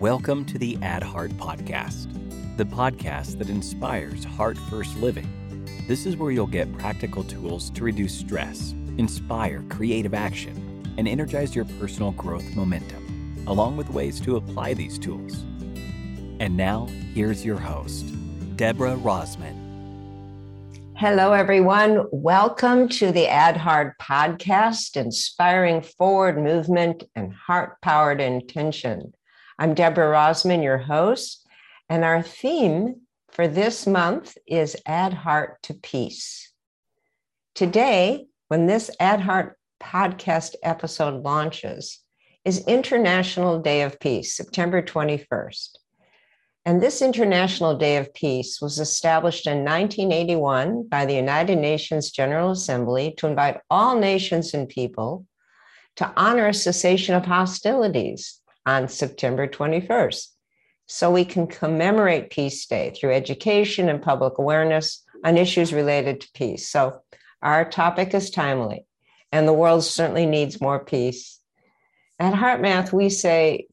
Welcome to the Add Heart Podcast, the podcast that inspires heart first living. This is where you'll get practical tools to reduce stress, inspire creative action, and energize your personal growth momentum, along with ways to apply these tools. And now, here's your host, Deborah Rozman. Hello, everyone. Welcome to the Add Heart podcast, inspiring forward movement and heart powered intention. I'm Deborah Rozman, your host, and our theme for this month is Add Heart to Peace. Today, when this Add Heart podcast episode launches, is International Day of Peace, September 21st. And this International Day of Peace was established in 1981 by the United Nations General Assembly to invite all nations and people to honor a cessation of hostilities on September 21st. So we can commemorate Peace Day through education and public awareness on issues related to peace. So our topic is timely, and the world certainly needs more peace. At HeartMath, we say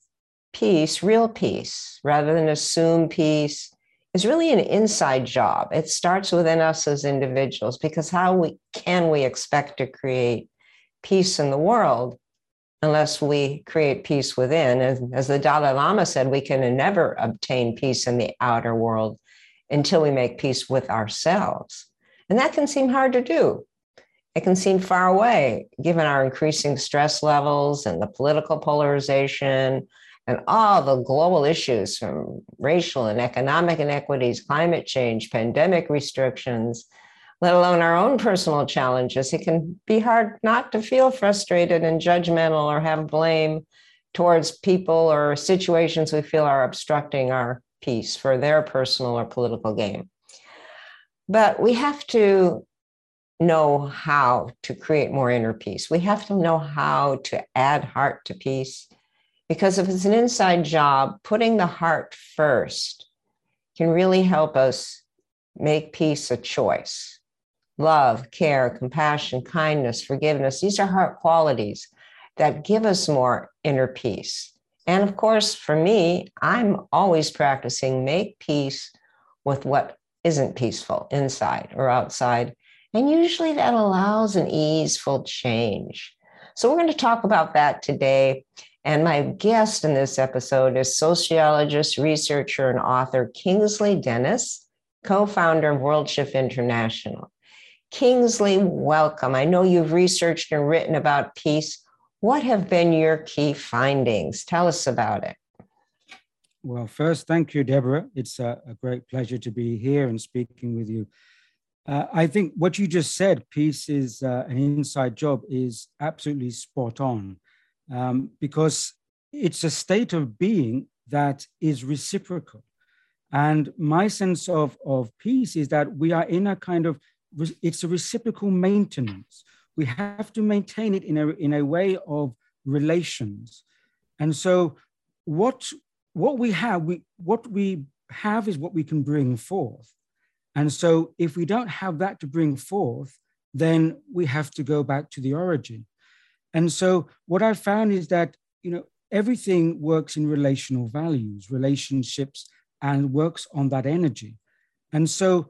peace, real peace, rather than assume peace, is really an inside job. It starts within us as individuals because how we can we expect to create peace in the world unless we create peace within. And as the Dalai Lama said, we can never obtain peace in the outer world until we make peace with ourselves. And that can seem hard to do. It can seem far away, given our increasing stress levels and the political polarization and all the global issues from racial and economic inequities, climate change, pandemic restrictions, let alone our own personal challenges, it can be hard not to feel frustrated and judgmental or have blame towards people or situations we feel are obstructing our peace for their personal or political gain. But we have to know how to create more inner peace. We have to know how to add heart to peace. Because if it's an inside job, putting the heart first can really help us make peace a choice love, care, compassion, kindness, forgiveness. These are heart qualities that give us more inner peace. And of course, for me, I'm always practicing make peace with what isn't peaceful inside or outside. And usually that allows an easeful change. So we're going to talk about that today. And my guest in this episode is sociologist, researcher, and author Kingsley Dennis, co founder of World Shift International. Kingsley, welcome. I know you've researched and written about peace. What have been your key findings? Tell us about it. Well, first, thank you, Deborah. It's a, a great pleasure to be here and speaking with you. Uh, I think what you just said, peace is uh, an inside job, is absolutely spot on um, because it's a state of being that is reciprocal. And my sense of, of peace is that we are in a kind of it's a reciprocal maintenance. We have to maintain it in a, in a way of relations. And so what, what we have, we, what we have is what we can bring forth. And so if we don't have that to bring forth, then we have to go back to the origin. And so what I found is that, you know, everything works in relational values, relationships, and works on that energy. And so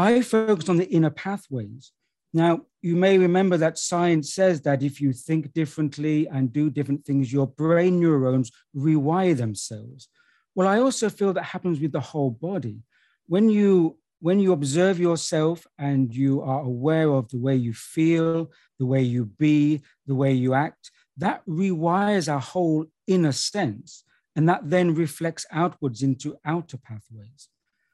I focused on the inner pathways. Now, you may remember that science says that if you think differently and do different things, your brain neurons rewire themselves. Well, I also feel that happens with the whole body. When you when you observe yourself and you are aware of the way you feel, the way you be, the way you act, that rewires our whole inner sense. And that then reflects outwards into outer pathways.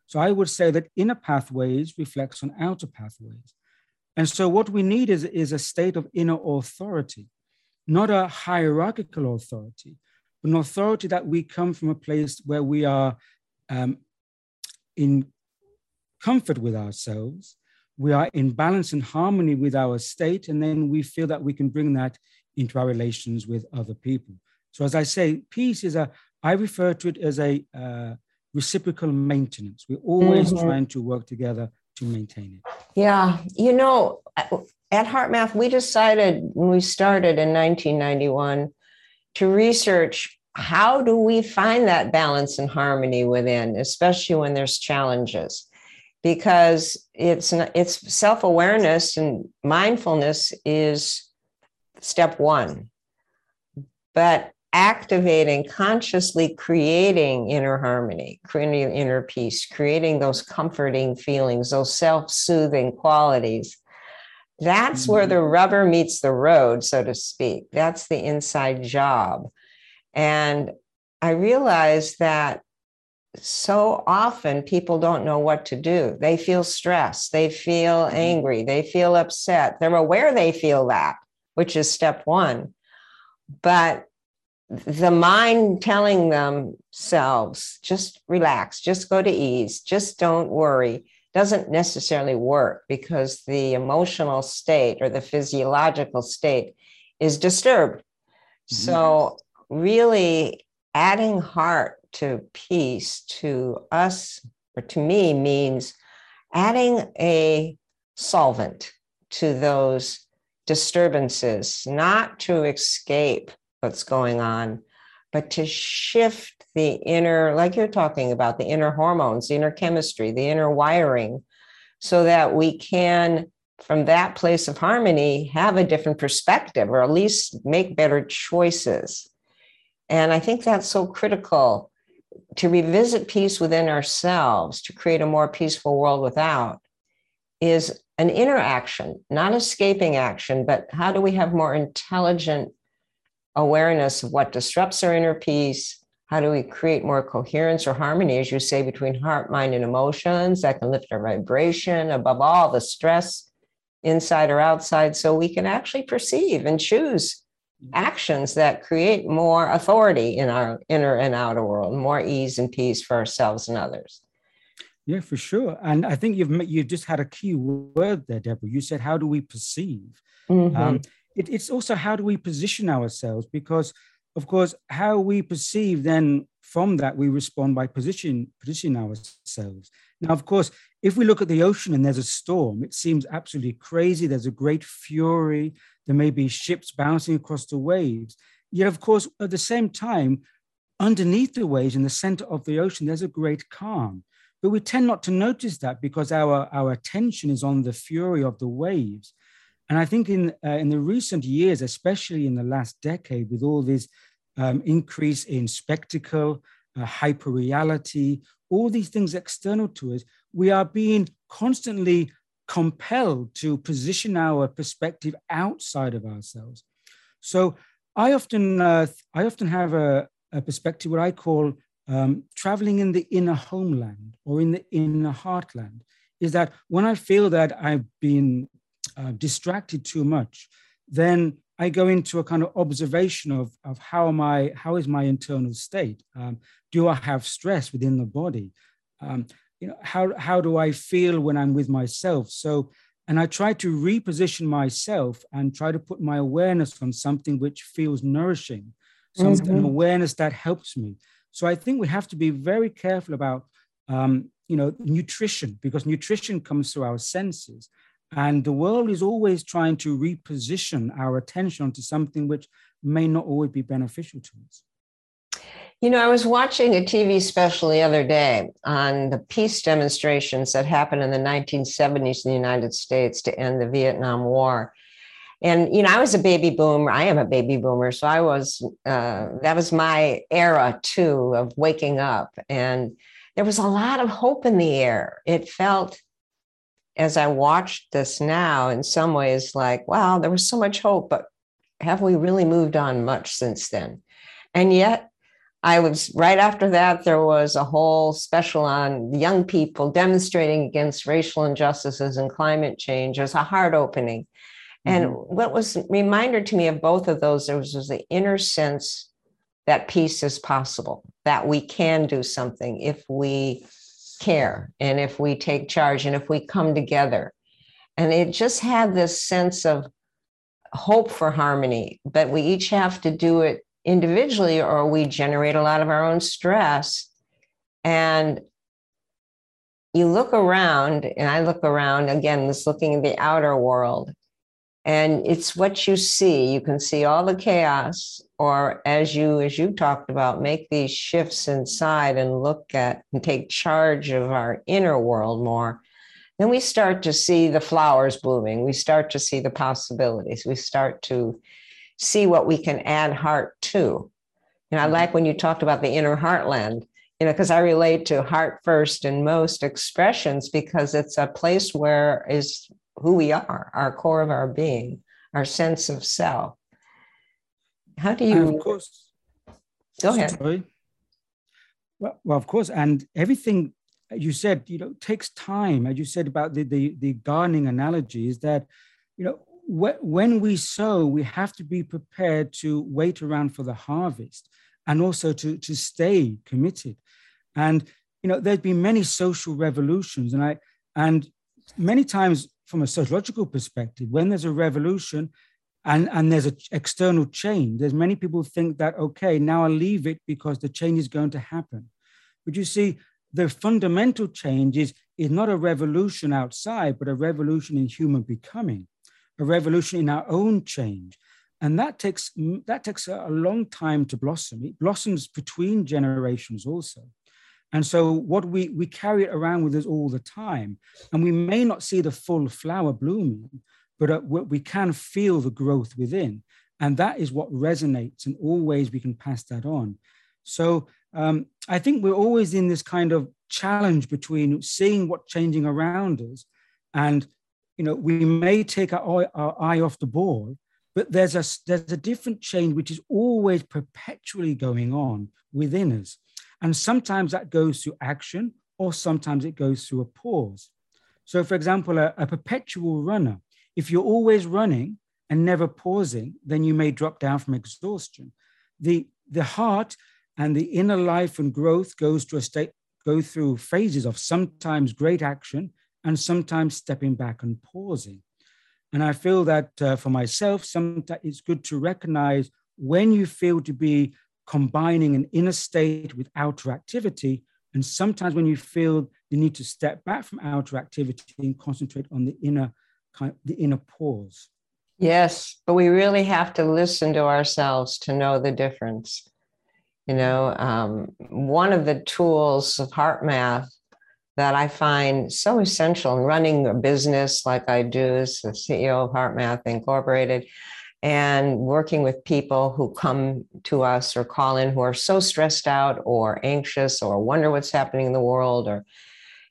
So I would say that inner pathways reflects on outer pathways. And so what we need is, is a state of inner authority, not a hierarchical authority, but an authority that we come from a place where we are um, in comfort with ourselves, we are in balance and harmony with our state, and then we feel that we can bring that into our relations with other people. So as I say, peace is a, I refer to it as a, uh, reciprocal maintenance. We're always mm-hmm. trying to work together to maintain it. Yeah. You know, at HeartMath, we decided when we started in 1991 to research how do we find that balance and harmony within, especially when there's challenges? Because it's it's self-awareness and mindfulness is step one. But activating, consciously creating inner harmony, creating inner peace, creating those comforting feelings, those self soothing qualities. That's mm-hmm. where the rubber meets the road, so to speak. That's the inside job. And I realized that so often people don't know what to do. They feel stressed, they feel mm-hmm. angry, they feel upset. They're aware they feel that, which is step one. But the mind telling themselves, just relax, just go to ease, just don't worry, doesn't necessarily work because the emotional state or the physiological state is disturbed. Mm-hmm. So, really adding heart to peace to us or to me means adding a solvent to those disturbances, not to escape what's going on, but to shift the inner, like you're talking about, the inner hormones, the inner chemistry, the inner wiring, so that we can, from that place of harmony, have a different perspective or at least make better choices. And I think that's so critical to revisit peace within ourselves, to create a more peaceful world without, is an interaction, not escaping action, but how do we have more intelligent awareness of what disrupts our inner peace? How do we create more coherence or harmony, as you say, between heart, mind, and emotions that can lift our vibration above all the stress inside or outside so we can actually perceive and choose actions that create more authority in our inner and outer world, more ease and peace for ourselves and others. Yeah, for sure. And I think you've you've just had a key word there, Deborah. You said, "How do we perceive?" Mm-hmm. Um, it, it's also how do we position ourselves? Because of course how we perceive then from that we respond by position positioning ourselves. Now of course if we look at the ocean and there's a storm it seems absolutely crazy. There's a great fury. There may be ships bouncing across the waves. Yet of course at the same time underneath the waves in the center of the ocean there's a great calm. But we tend not to notice that because our, our attention is on the fury of the waves and I think in, uh, in the recent years, especially in the last decade, with all this um, increase in spectacle, uh, hyper reality, all these things external to us, we are being constantly compelled to position our perspective outside of ourselves. So I often, uh, I often have a, a perspective what I call um, traveling in the inner homeland or in the inner heartland. Is that when I feel that I've been uh, distracted too much, then I go into a kind of observation of, of how am I, how is my internal state? Um, do I have stress within the body? Um, you know, how, how do I feel when I'm with myself? So, and I try to reposition myself and try to put my awareness on something which feels nourishing, something mm-hmm. awareness that helps me. So I think we have to be very careful about, um, you know, nutrition because nutrition comes through our senses. And the world is always trying to reposition our attention onto something which may not always be beneficial to us. You know, I was watching a TV special the other day on the peace demonstrations that happened in the 1970s in the United States to end the Vietnam War. And, you know, I was a baby boomer. I am a baby boomer. So I was, uh, that was my era too of waking up. And there was a lot of hope in the air. It felt as I watched this now, in some ways, like, wow, there was so much hope, but have we really moved on much since then? And yet, I was right after that, there was a whole special on young people demonstrating against racial injustices and climate change. Was a heart opening. And mm-hmm. what was reminder to me of both of those, there was, was the inner sense that peace is possible, that we can do something if we care and if we take charge and if we come together. And it just had this sense of hope for harmony, but we each have to do it individually or we generate a lot of our own stress. And you look around, and I look around again, this looking at the outer world, and it's what you see. You can see all the chaos or as you as you talked about make these shifts inside and look at and take charge of our inner world more. Then we start to see the flowers blooming. We start to see the possibilities. We start to see what we can add heart to. And i mm-hmm. like when you talked about the inner heartland you know because i relate to heart first in most expressions because it's a place where is who we are, our core of our being, our sense of self. How do you? of course. Go ahead. Sorry. Well, well, of course, and everything you said, you know, takes time. As you said about the the, the gardening analogy, is that, you know, wh- when we sow, we have to be prepared to wait around for the harvest, and also to to stay committed. And you know, there's been many social revolutions, and I and many times from a sociological perspective, when there's a revolution and, and there's an external change, there's many people think that, okay, now I'll leave it because the change is going to happen. But you see, the fundamental change is, is not a revolution outside, but a revolution in human becoming, a revolution in our own change. And that takes, that takes a long time to blossom. It blossoms between generations also. And so what we, we carry it around with us all the time. And we may not see the full flower blooming, but uh, we can feel the growth within. And that is what resonates, and always we can pass that on. So um, I think we're always in this kind of challenge between seeing what's changing around us and you know we may take our eye, our eye off the ball but there's a there's a different change which is always perpetually going on within us and sometimes that goes through action, or sometimes it goes through a pause. So, for example, a, a perpetual runner, if you're always running and never pausing, then you may drop down from exhaustion. The, the heart and the inner life and growth goes to a state, go through phases of sometimes great action and sometimes stepping back and pausing. And I feel that uh, for myself, sometimes it's good to recognize when you feel to be combining an inner state with outer activity. And sometimes when you feel the need to step back from outer activity and concentrate on the inner kind the inner pause. Yes, but we really have to listen to ourselves to know the difference. You know, um, one of the tools of HeartMath that I find so essential in running a business like I do as the CEO of HeartMath Incorporated and working with people who come to us or call in who are so stressed out or anxious or wonder what's happening in the world or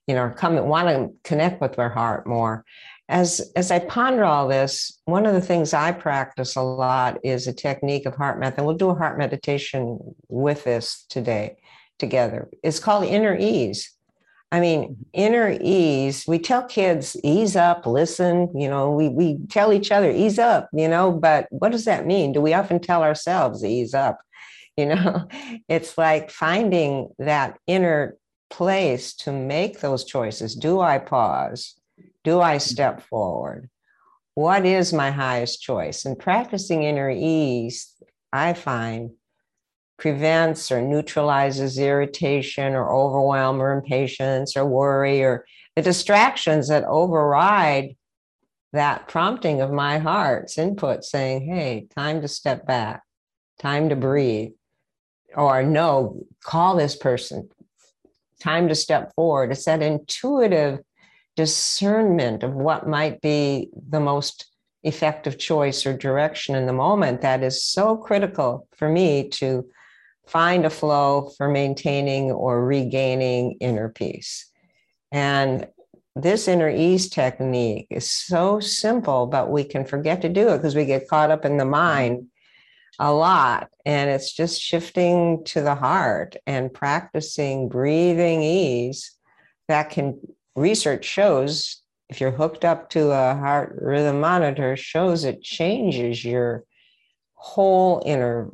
you know come want to connect with their heart more. As as i ponder all this one of the things i practice a lot is a technique of HeartMath and we'll do a heart meditation with this today together. It's called inner ease I mean, mm-hmm. inner ease, we tell kids, ease up, listen, you know, we, we tell each other, ease up, you know, but what does that mean? Do we often tell ourselves, ease up? You know, it's like finding that inner place to make those choices. Do I pause? Do I mm-hmm. step forward? What is my highest choice? And practicing inner ease, I find prevents or neutralizes irritation or overwhelm or impatience or worry or the distractions that override that prompting of my heart's input saying, hey, time to step back, time to breathe, or no, call this person, time to step forward. It's that intuitive discernment of what might be the most effective choice or direction in the moment that is so critical for me to find a flow for maintaining or regaining inner peace. And this inner ease technique is so simple, but we can forget to do it because we get caught up in the mind a lot. And it's just shifting to the heart and practicing breathing ease that can, research shows, if you're hooked up to a heart rhythm monitor, shows it changes your whole inner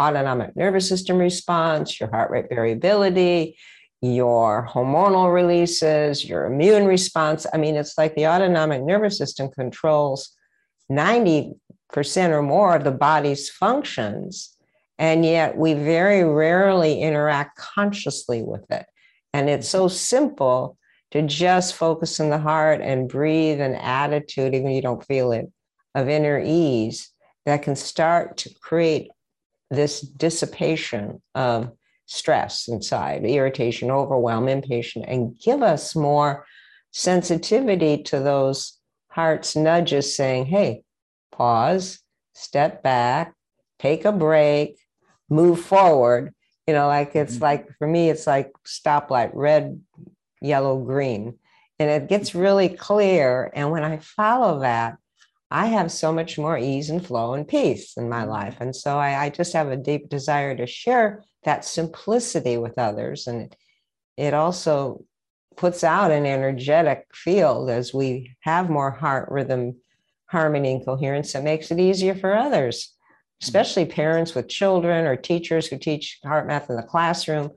autonomic nervous system response, your heart rate variability, your hormonal releases, your immune response. I mean, it's like the autonomic nervous system controls 90% or more of the body's functions. And yet we very rarely interact consciously with it. And it's so simple to just focus on the heart and breathe an attitude, even you don't feel it. of inner ease that can start to create this dissipation of stress inside, irritation, overwhelm, impatience, and give us more sensitivity to those heart's nudges saying, hey, pause, step back, take a break, move forward. You know, like it's mm-hmm. like for me, it's like stoplight, red, yellow, green. And it gets really clear. And when I follow that, I have so much more ease and flow and peace in my mm-hmm. life. And so I, I just have a deep desire to share that simplicity with others. And it also puts out an energetic field as we have more heart rhythm, harmony, and coherence. It makes it easier for others, mm-hmm. especially parents with children or teachers who teach HeartMath in the classroom.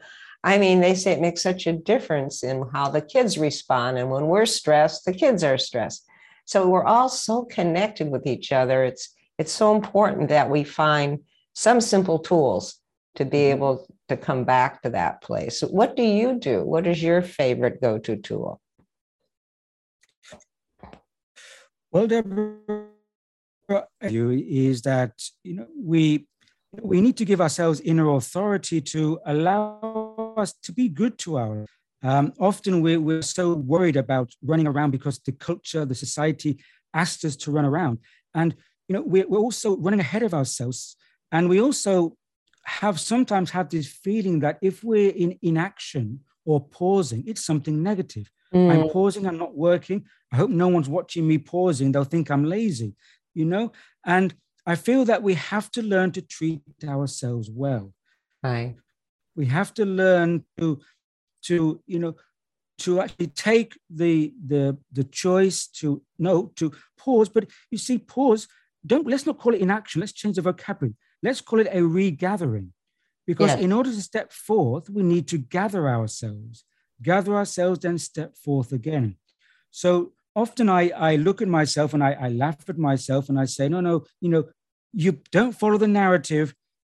I mean, they say it makes such a difference in how the kids respond. And when we're stressed, the kids are stressed. So we're all so connected with each other. It's it's so important that we find some simple tools to be mm-hmm. able to come back to that place. What do you do? What is your favorite go-to tool? Well, Deborah, you is that you know we we need to give ourselves inner authority to allow us to be good to our um, often we're, we're so worried about running around because the culture, the society asks us to run around. And, you know, we're, we're also running ahead of ourselves. And we also have sometimes have this feeling that if we're in inaction or pausing, it's something negative. Mm. I'm pausing, I'm not working. I hope no one's watching me pausing. They'll think I'm lazy, you know? And I feel that we have to learn to treat ourselves well. Right. We have to learn to to you know to actually take the the the choice to no to pause. But you see pause don't let's not call it inaction. Let's change the vocabulary. Let's call it a regathering. Because yes. in order to step forth we need to gather ourselves. Gather ourselves then step forth again. So often i i look at myself and i, I laugh at myself and i say no no you know you don't follow the narrative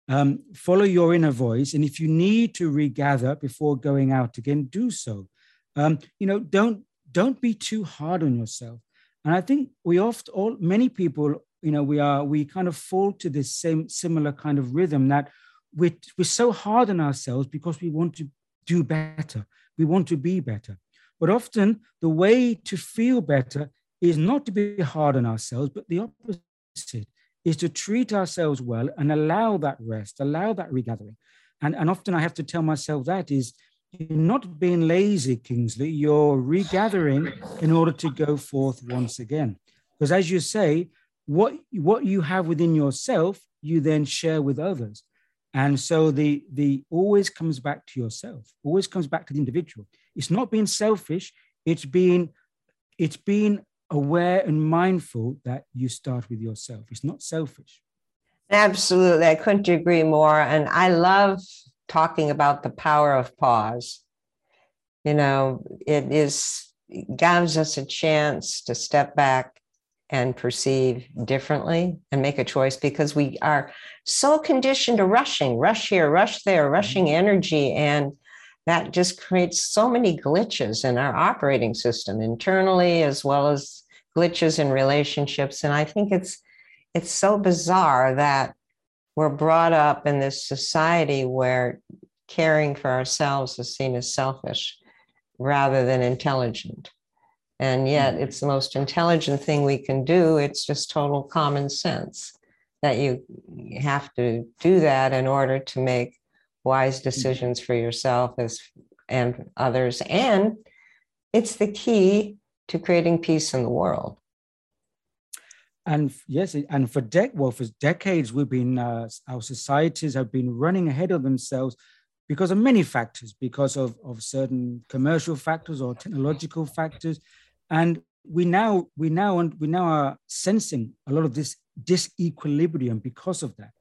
um, follow your inner voice. And if you need to regather before going out again, do so. Um, you know, don't don't be too hard on yourself. And I think we often, all many people, you know, we are we kind of fall to this same similar kind of rhythm that we're, we're so hard on ourselves because we want to do better. We want to be better. But often the way to feel better is not to be hard on ourselves, but the opposite is to treat ourselves well and allow that rest, allow that regathering. And, and often I have to tell myself that is you're not being lazy, Kingsley, you're regathering in order to go forth once again. Because as you say, what, what you have within yourself, you then share with others. And so the, the always comes back to yourself, always comes back to the individual. It's not being selfish, it's being, it's being aware and mindful that you start with yourself. It's not selfish. Absolutely. I couldn't agree more. And I love talking about the power of pause. You know, it is gives us a chance to step back and perceive differently and make a choice because we are so conditioned to rushing, rush here, rush there, rushing mm-hmm. energy. And that just creates so many glitches in our operating system internally as well as glitches in relationships. And i think it's it's so bizarre that we're brought up in this society where caring for ourselves is seen as selfish rather than intelligent. And yet mm-hmm. it's the most intelligent thing we can do. It's just total common sense that you have to do that in order to make wise decisions for yourself as and others. And it's the key to creating peace in the world. And yes and for dec well for decades we've been uh, our societies have been running ahead of themselves because of many factors because of, of certain commercial factors or technological factors. And we now we now and we now are sensing a lot of this disequilibrium because of that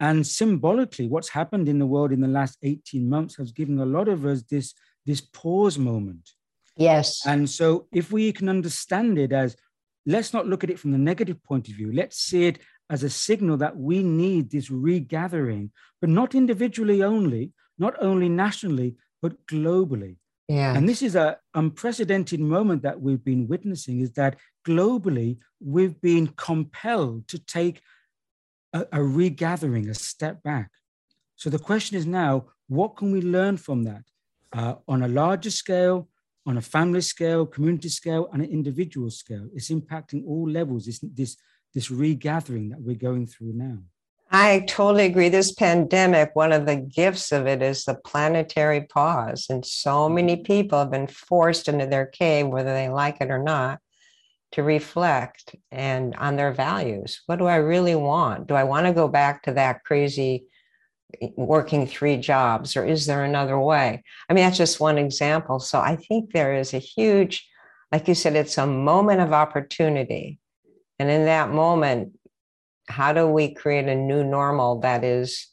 and symbolically, what's happened in the world in the last 18 months has given a lot of us this, this pause moment. Yes. And so if we can understand it as, let's not look at it from the negative point of view, let's see it as a signal that we need this regathering, but not individually only, not only nationally, but globally. Yeah. And this is an unprecedented moment that we've been witnessing is that globally, we've been compelled to take a, a regathering, a step back. So the question is now, what can we learn from that uh, on a larger scale, on a family scale, community scale, and an individual scale? It's impacting all levels, this, this, this regathering that we're going through now. I totally agree. This pandemic, one of the gifts of it is the planetary pause. And so many people have been forced into their cave, whether they like it or not, to reflect and on their values. What do I really want? Do I want to go back to that crazy eh, working three jobs or is there another way? I mean, that's just one example. So I think there is a huge, like you said, it's a moment of opportunity. And in that moment, how do we create a new normal that is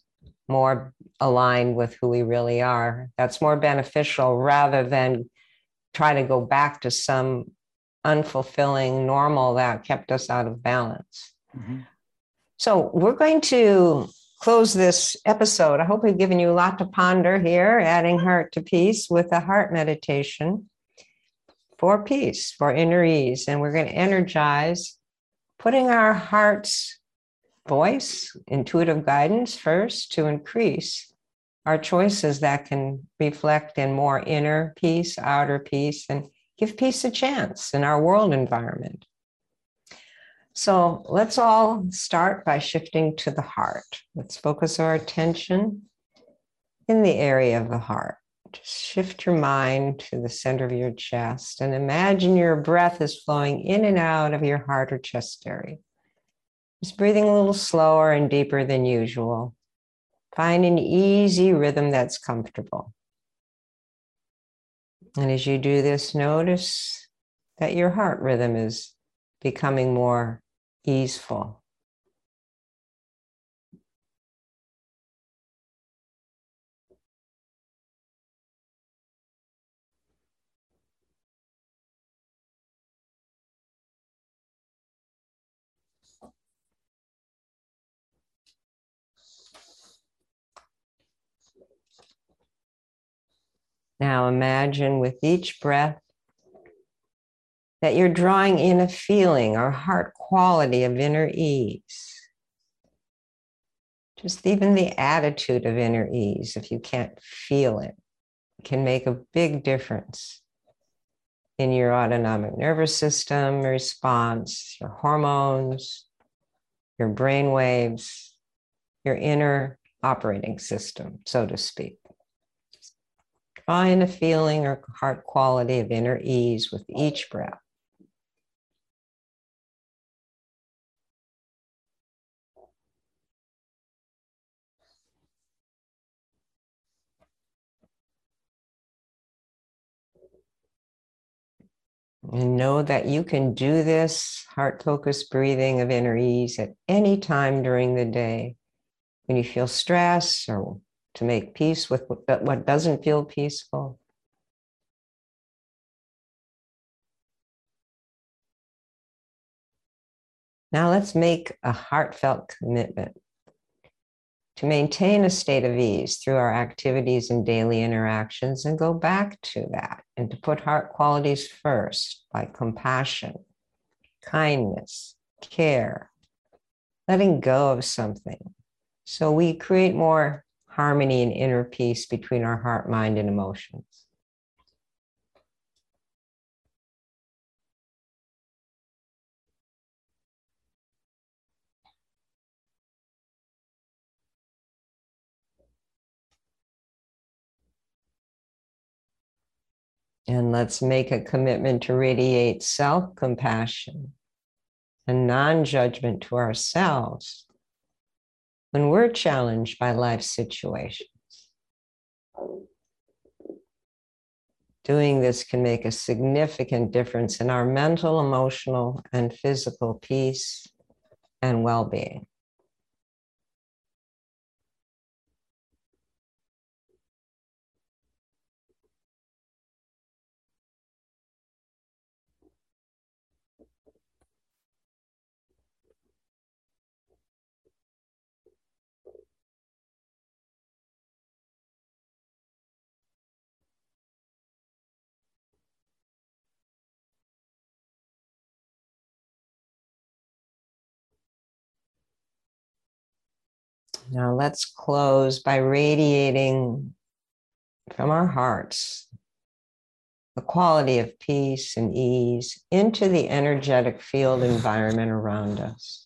more aligned with who we really are that's more beneficial rather than try to go back to some unfulfilling normal that kept us out of balance. Mm-hmm. so we're going to close this episode. I hope we've given you a lot to ponder here adding heart to peace with a heart meditation for peace for inner ease. And we're going to energize putting our hearts voice, intuitive guidance first to increase our choices that can reflect in more inner peace, outer peace, and give peace a chance in our world environment. So let's all start by shifting to the heart. Let's focus our attention in the area of the heart. Just shift your mind to the center of your chest and imagine your breath is flowing in and out of your heart or chest area. Just breathing a little slower and deeper than usual. Find an easy rhythm that's comfortable. And as you do this, notice that your heart rhythm is becoming more easeful. Now imagine with each breath that you're drawing in a feeling or heart quality of inner ease. Just even the attitude of inner ease, if you can't feel it, can make a big difference in your autonomic nervous system response, your hormones, your brain waves, your inner operating system, so to speak. Find a feeling or heart quality of inner ease with each breath. And know that you can do this heart focused breathing of inner ease at any time during the day when you feel stress or to make peace with what doesn't feel peaceful. Now let's make a heartfelt commitment to maintain a state of ease through our activities and daily interactions and go back to that and to put heart qualities first, like compassion, kindness, care, letting go of something. So we create more harmony and inner peace between our heart, mind, and emotions. And let's make a commitment to radiate self compassion and non judgment to ourselves when we're challenged by life situations. Doing this can make a significant difference in our mental, emotional, and physical peace and well being. Now let's close by radiating from our hearts the quality of peace and ease into the energetic field environment around us.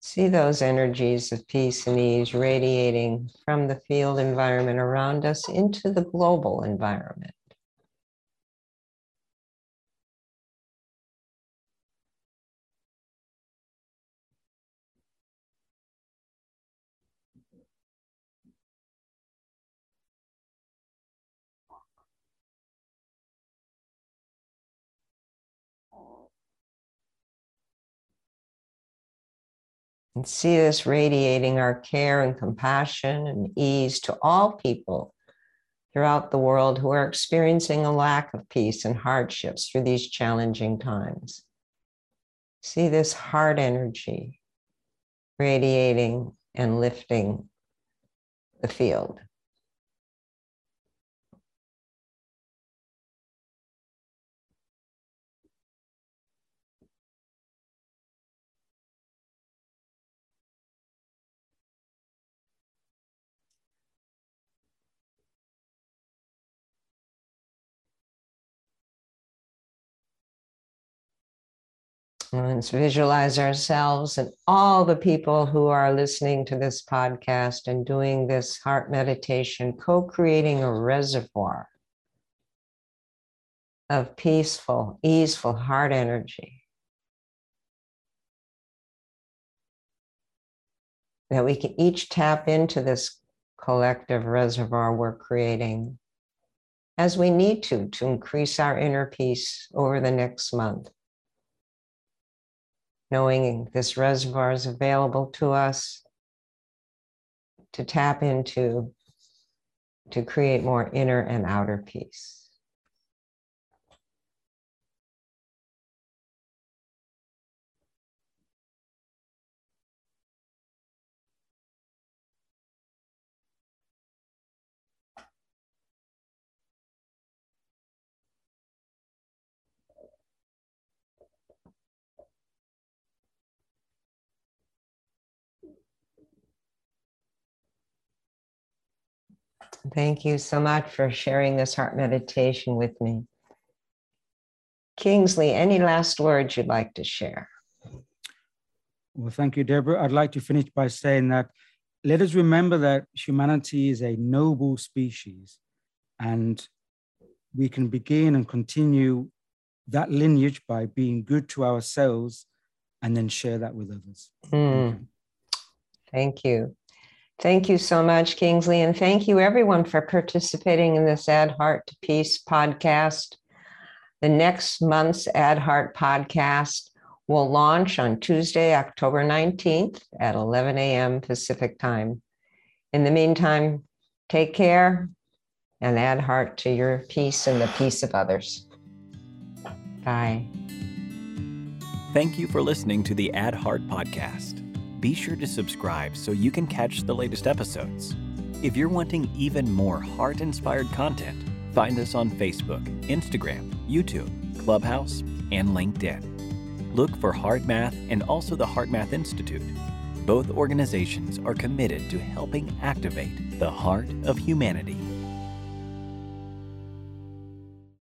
See those energies of peace and ease radiating from the field environment around us into the global environment. And see this radiating our care and compassion and ease to all people throughout the world who are experiencing a lack of peace and hardships through these challenging times. See this heart energy radiating and lifting the field. Let's visualize ourselves and all the people who are listening to this podcast and doing this heart meditation, co creating a reservoir of peaceful, easeful heart energy. That we can each tap into this collective reservoir we're creating as we need to to increase our inner peace over the next month knowing this reservoir is available to us to tap into to create more inner and outer peace. Thank you so much for sharing this heart meditation with me. Kingsley, any last words you'd like to share? Well, thank you, Deborah. I'd like to finish by saying that let us remember that humanity is a noble species and we can begin and continue that lineage by being good to ourselves and then share that with others. Mm. Thank you. Thank you so much, Kingsley. And thank you, everyone, for participating in this Add Heart to Peace podcast. The next month's Add Heart podcast will launch on Tuesday, October 19th at 11 a.m. Pacific time. In the meantime, take care and add heart to your peace and the peace of others. Bye. Thank you for listening to the Add Heart podcast be sure to subscribe so you can catch the latest episodes. If you're wanting even more heart inspired content, find us on Facebook, Instagram, YouTube, Clubhouse, and LinkedIn. Look for HeartMath and also the HeartMath Institute. Both organizations are committed to helping activate the heart of humanity.